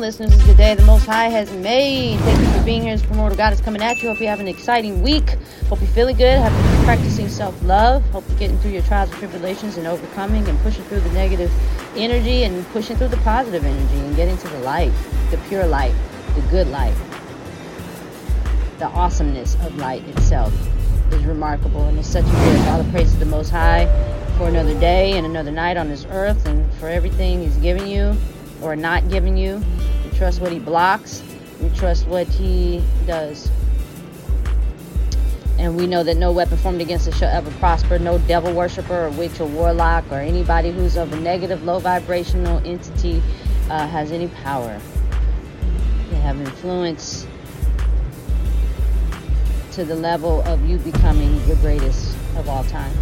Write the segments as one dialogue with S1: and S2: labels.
S1: listeners. Is the day the Most High has made. Thank you for being here. This promoter God is coming at you. Hope you have an exciting week. Hope you're feeling good. Hope you're practicing self love. Hope you're getting through your trials and tribulations and overcoming and pushing through the negative energy and pushing through the positive energy and getting to the light, the pure light, the good light. The awesomeness of light itself is remarkable and it's such a gift. All the praise to the Most High for another day and another night on this earth and for everything He's given you or not giving you. Trust what He blocks, we trust what He does. And we know that no weapon formed against us shall ever prosper. No devil worshiper or witch or warlock or anybody who's of a negative, low vibrational entity uh, has any power. They have influence to the level of you becoming the greatest of all time.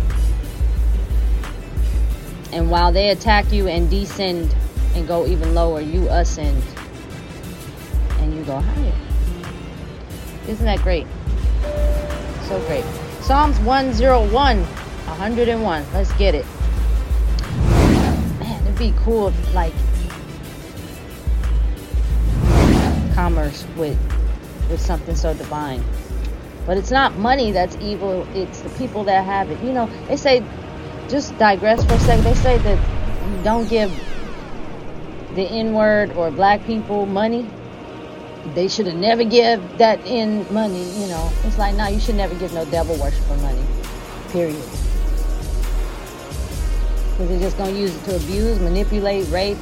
S1: And while they attack you and descend and go even lower, you ascend you go higher. Isn't that great? So great. Psalms 101, 101. Let's get it. Man, it'd be cool if, like, commerce with with something so divine. But it's not money that's evil, it's the people that have it. You know, they say, just digress for a second, they say that you don't give the N word or black people money. They should have never give that in money, you know. It's like, no, you should never give no devil worshiper money. Period. Because they're just going to use it to abuse, manipulate, rape,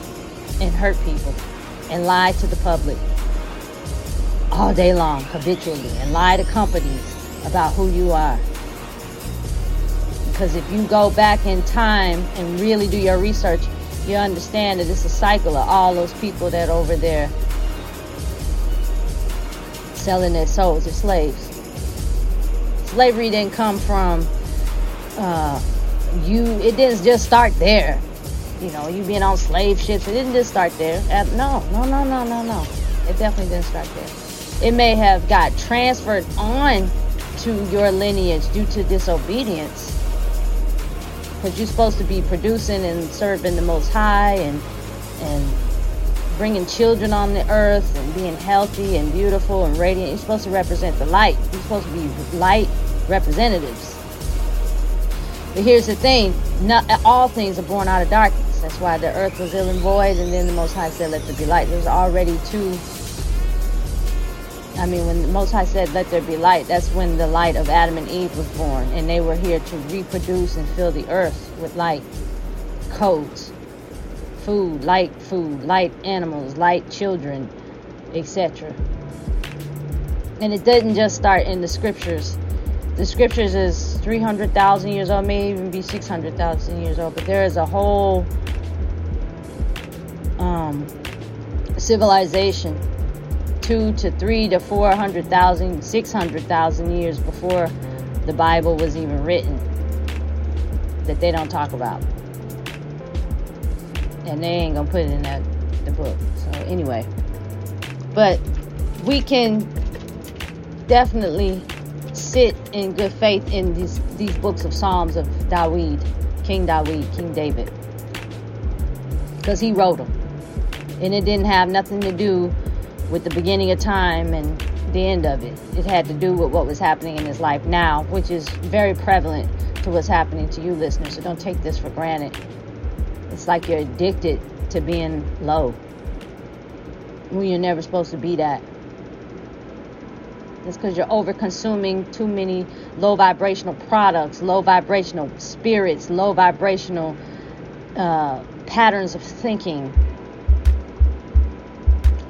S1: and hurt people. And lie to the public all day long, habitually, and lie to companies about who you are. Because if you go back in time and really do your research, you understand that it's a cycle of all those people that over there selling their souls as slaves. Slavery didn't come from uh, you, it didn't just start there. You know, you being on slave ships, it didn't just start there. No, no, no, no, no, no. It definitely didn't start there it may have got transferred on to your lineage due to disobedience because you're supposed to be producing and serving the most high and and bringing children on the earth and being healthy and beautiful and radiant. You're supposed to represent the light. You're supposed to be light representatives. But here's the thing. Not all things are born out of darkness. That's why the earth was ill and void and then the most high said let there be light. There's already two. I mean, when the Most High said, Let there be light, that's when the light of Adam and Eve was born. And they were here to reproduce and fill the earth with light, codes, food, light food, light animals, light children, etc. And it didn't just start in the scriptures. The scriptures is 300,000 years old, may even be 600,000 years old, but there is a whole um, civilization two to three to four hundred thousand, six hundred thousand years before the Bible was even written that they don't talk about. And they ain't gonna put it in that the book. So anyway. But we can definitely sit in good faith in these these books of Psalms of Dawid, King Dawid, King David. Because he wrote them. And it didn't have nothing to do with the beginning of time and the end of it. It had to do with what was happening in his life now, which is very prevalent to what's happening to you listeners. So don't take this for granted. It's like you're addicted to being low when you're never supposed to be that. It's because you're over consuming too many low vibrational products, low vibrational spirits, low vibrational uh, patterns of thinking.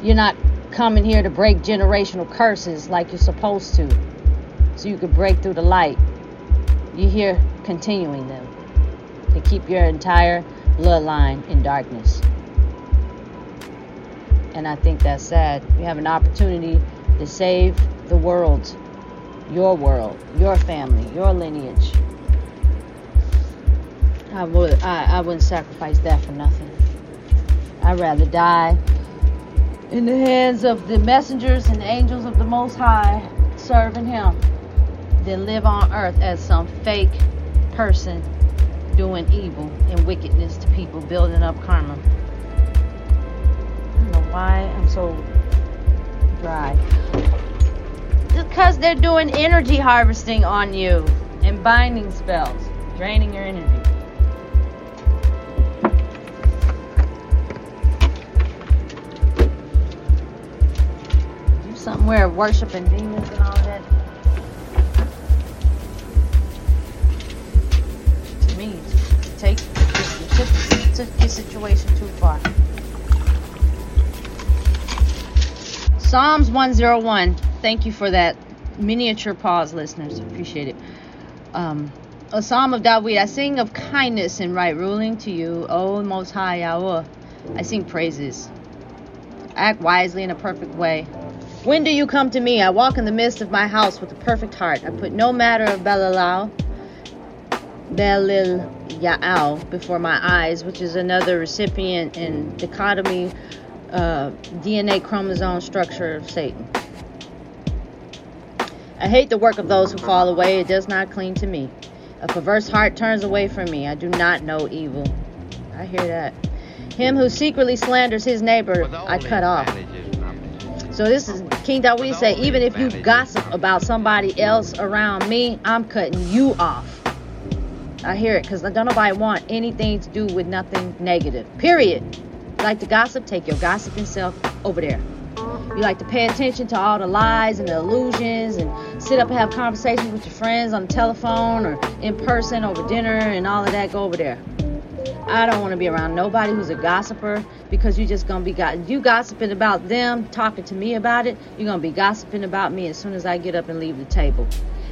S1: You're not coming here to break generational curses like you're supposed to so you can break through the light. You're here continuing them to keep your entire bloodline in darkness. And I think that's sad. You have an opportunity to save the world, your world, your family, your lineage. I would I, I wouldn't sacrifice that for nothing. I'd rather die in the hands of the messengers and angels of the Most High serving Him than live on earth as some fake person doing evil and wickedness to people, building up karma. I don't know why I'm so dry. Because they're doing energy harvesting on you and binding spells, draining your energy. You somewhere worshiping demons and all that. Me, take you took your situation too far. Psalms 101. Thank you for that miniature pause, listeners. Appreciate it. Um, a psalm of David. I sing of kindness and right ruling to you, O Most High Yahweh. I sing praises. Act wisely in a perfect way. When do you come to me? I walk in the midst of my house with a perfect heart. I put no matter of Belial, Belil Yaal before my eyes, which is another recipient in dichotomy uh, DNA chromosome structure of Satan. I hate the work of those who fall away. It does not cling to me. A perverse heart turns away from me. I do not know evil. I hear that. Him who secretly slanders his neighbor, I cut off. So this is King Dawid say, even if you gossip about somebody else around me, I'm cutting you off. I hear it because I don't nobody want anything to do with nothing negative. Period. You like to gossip? Take your gossiping self over there. You like to pay attention to all the lies and the illusions and sit up and have conversations with your friends on the telephone or in person over dinner and all of that. Go over there. I don't want to be around nobody who's a gossiper because you're just gonna be got you gossiping about them, talking to me about it. You're gonna be gossiping about me as soon as I get up and leave the table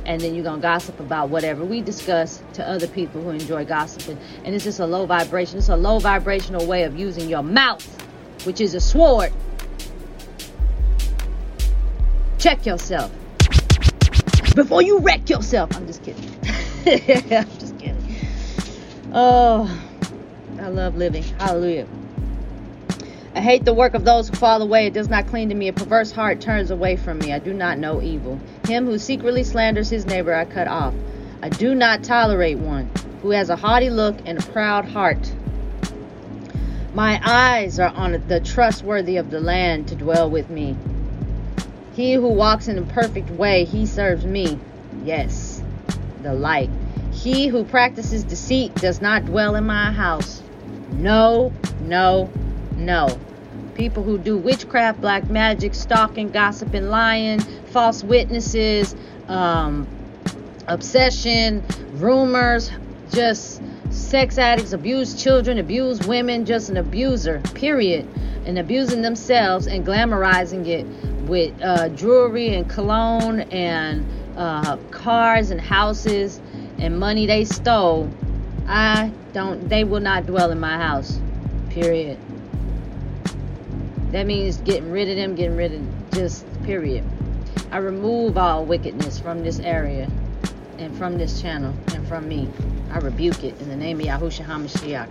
S1: and then you're gonna gossip about whatever we discuss to other people who enjoy gossiping. And it's just a low vibration. It's a low vibrational way of using your mouth, which is a sword. Check yourself before you wreck yourself. I'm just kidding. I'm just kidding. Oh, I love living. Hallelujah. I hate the work of those who fall away. It does not cling to me. A perverse heart turns away from me. I do not know evil. Him who secretly slanders his neighbor, I cut off. I do not tolerate one who has a haughty look and a proud heart. My eyes are on the trustworthy of the land to dwell with me. He who walks in a perfect way, he serves me. Yes, the light. He who practices deceit does not dwell in my house. No, no, no. People who do witchcraft, black magic, stalking, gossiping, lying, false witnesses, um, obsession, rumors, just sex addicts, abuse children, abuse women, just an abuser, period. And abusing themselves and glamorizing it with uh, jewelry and cologne and uh, cars and houses and money they stole. I don't, they will not dwell in my house, period. That means getting rid of them, getting rid of just period. I remove all wickedness from this area and from this channel and from me. I rebuke it in the name of Yahushua HaMashiach.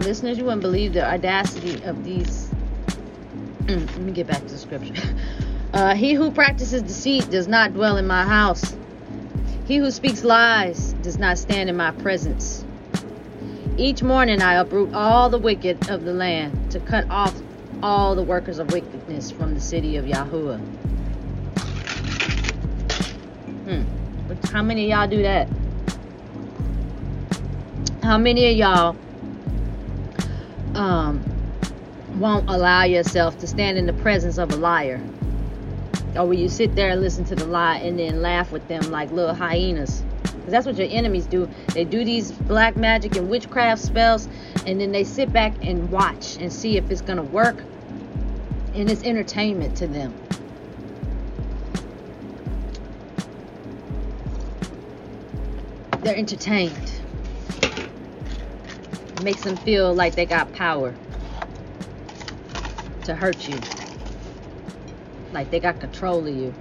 S1: Listeners, you wouldn't believe the audacity of these. Let me get back to the scripture. Uh, he who practices deceit does not dwell in my house. He who speaks lies does not stand in my presence. Each morning I uproot all the wicked of the land to cut off all the workers of wickedness from the city of Yahuwah. Hmm. How many of y'all do that? How many of y'all um, won't allow yourself to stand in the presence of a liar? Or will you sit there and listen to the lie and then laugh with them like little hyenas? That's what your enemies do. They do these black magic and witchcraft spells, and then they sit back and watch and see if it's going to work. And it's entertainment to them. They're entertained. It makes them feel like they got power to hurt you. Like they got control of you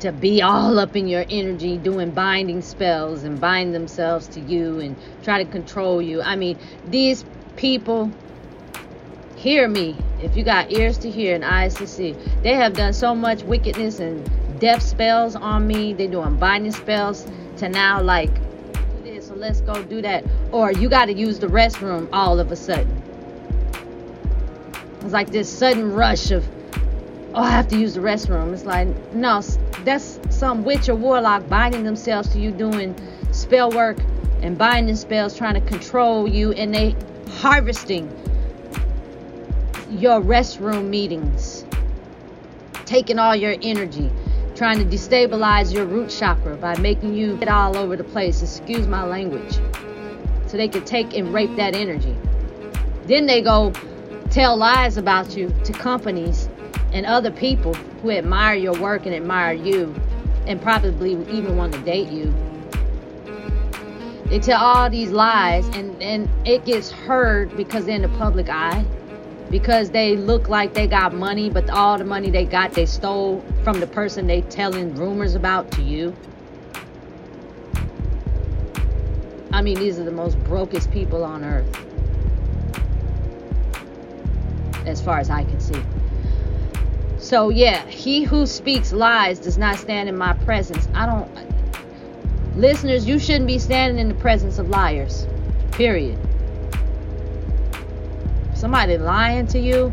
S1: to be all up in your energy doing binding spells and bind themselves to you and try to control you. I mean, these people hear me. If you got ears to hear and eyes to see, they have done so much wickedness and death spells on me. They're doing binding spells to now like this, so let's go do that. Or you got to use the restroom all of a sudden. It's like this sudden rush of, oh, I have to use the restroom. It's like, no, that's some witch or warlock binding themselves to you doing spell work and binding spells, trying to control you, and they harvesting your restroom meetings, taking all your energy, trying to destabilize your root chakra by making you get all over the place. Excuse my language. So they can take and rape that energy. Then they go tell lies about you to companies and other people who admire your work and admire you and probably even want to date you. They tell all these lies and, and it gets heard because they're in the public eye. Because they look like they got money, but all the money they got they stole from the person they telling rumors about to you. I mean, these are the most brokest people on earth. As far as I can see. So, yeah, he who speaks lies does not stand in my presence. I don't. Listeners, you shouldn't be standing in the presence of liars. Period. Somebody lying to you,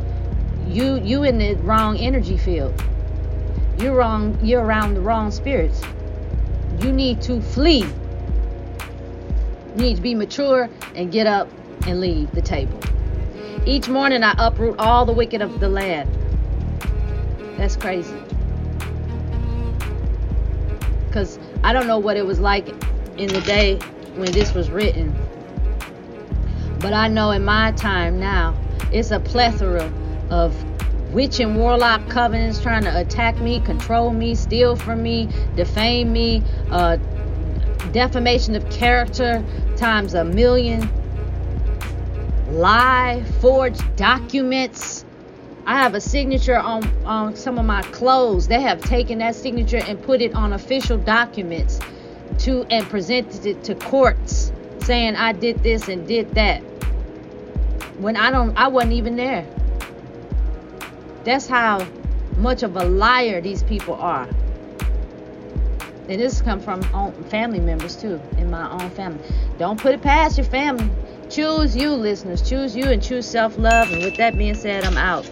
S1: you you in the wrong energy field. You're wrong, you're around the wrong spirits. You need to flee. You need to be mature and get up and leave the table. Each morning I uproot all the wicked of the land. That's crazy. Because I don't know what it was like in the day when this was written. But I know in my time now, it's a plethora of witch and warlock covenants trying to attack me, control me, steal from me, defame me, uh, defamation of character times a million, lie, forged documents I have a signature on, on some of my clothes. They have taken that signature and put it on official documents to and presented it to courts saying I did this and did that. When I don't I wasn't even there. That's how much of a liar these people are. And this comes from family members too, in my own family. Don't put it past your family. Choose you, listeners. Choose you and choose self love. And with that being said, I'm out.